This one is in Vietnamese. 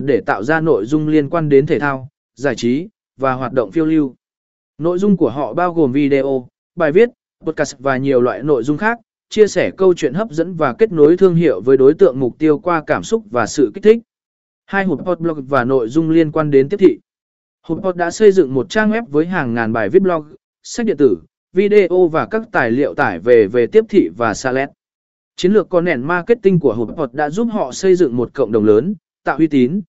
để tạo ra nội dung liên quan đến thể thao, giải trí và hoạt động phiêu lưu. Nội dung của họ bao gồm video, bài viết, podcast và nhiều loại nội dung khác, chia sẻ câu chuyện hấp dẫn và kết nối thương hiệu với đối tượng mục tiêu qua cảm xúc và sự kích thích. Hai hộp blog và nội dung liên quan đến tiếp thị. Hộp đã xây dựng một trang web với hàng ngàn bài viết blog, sách điện tử, video và các tài liệu tải về về tiếp thị và salet. Chiến lược content marketing của Hộp đã giúp họ xây dựng một cộng đồng lớn, tạo uy tín,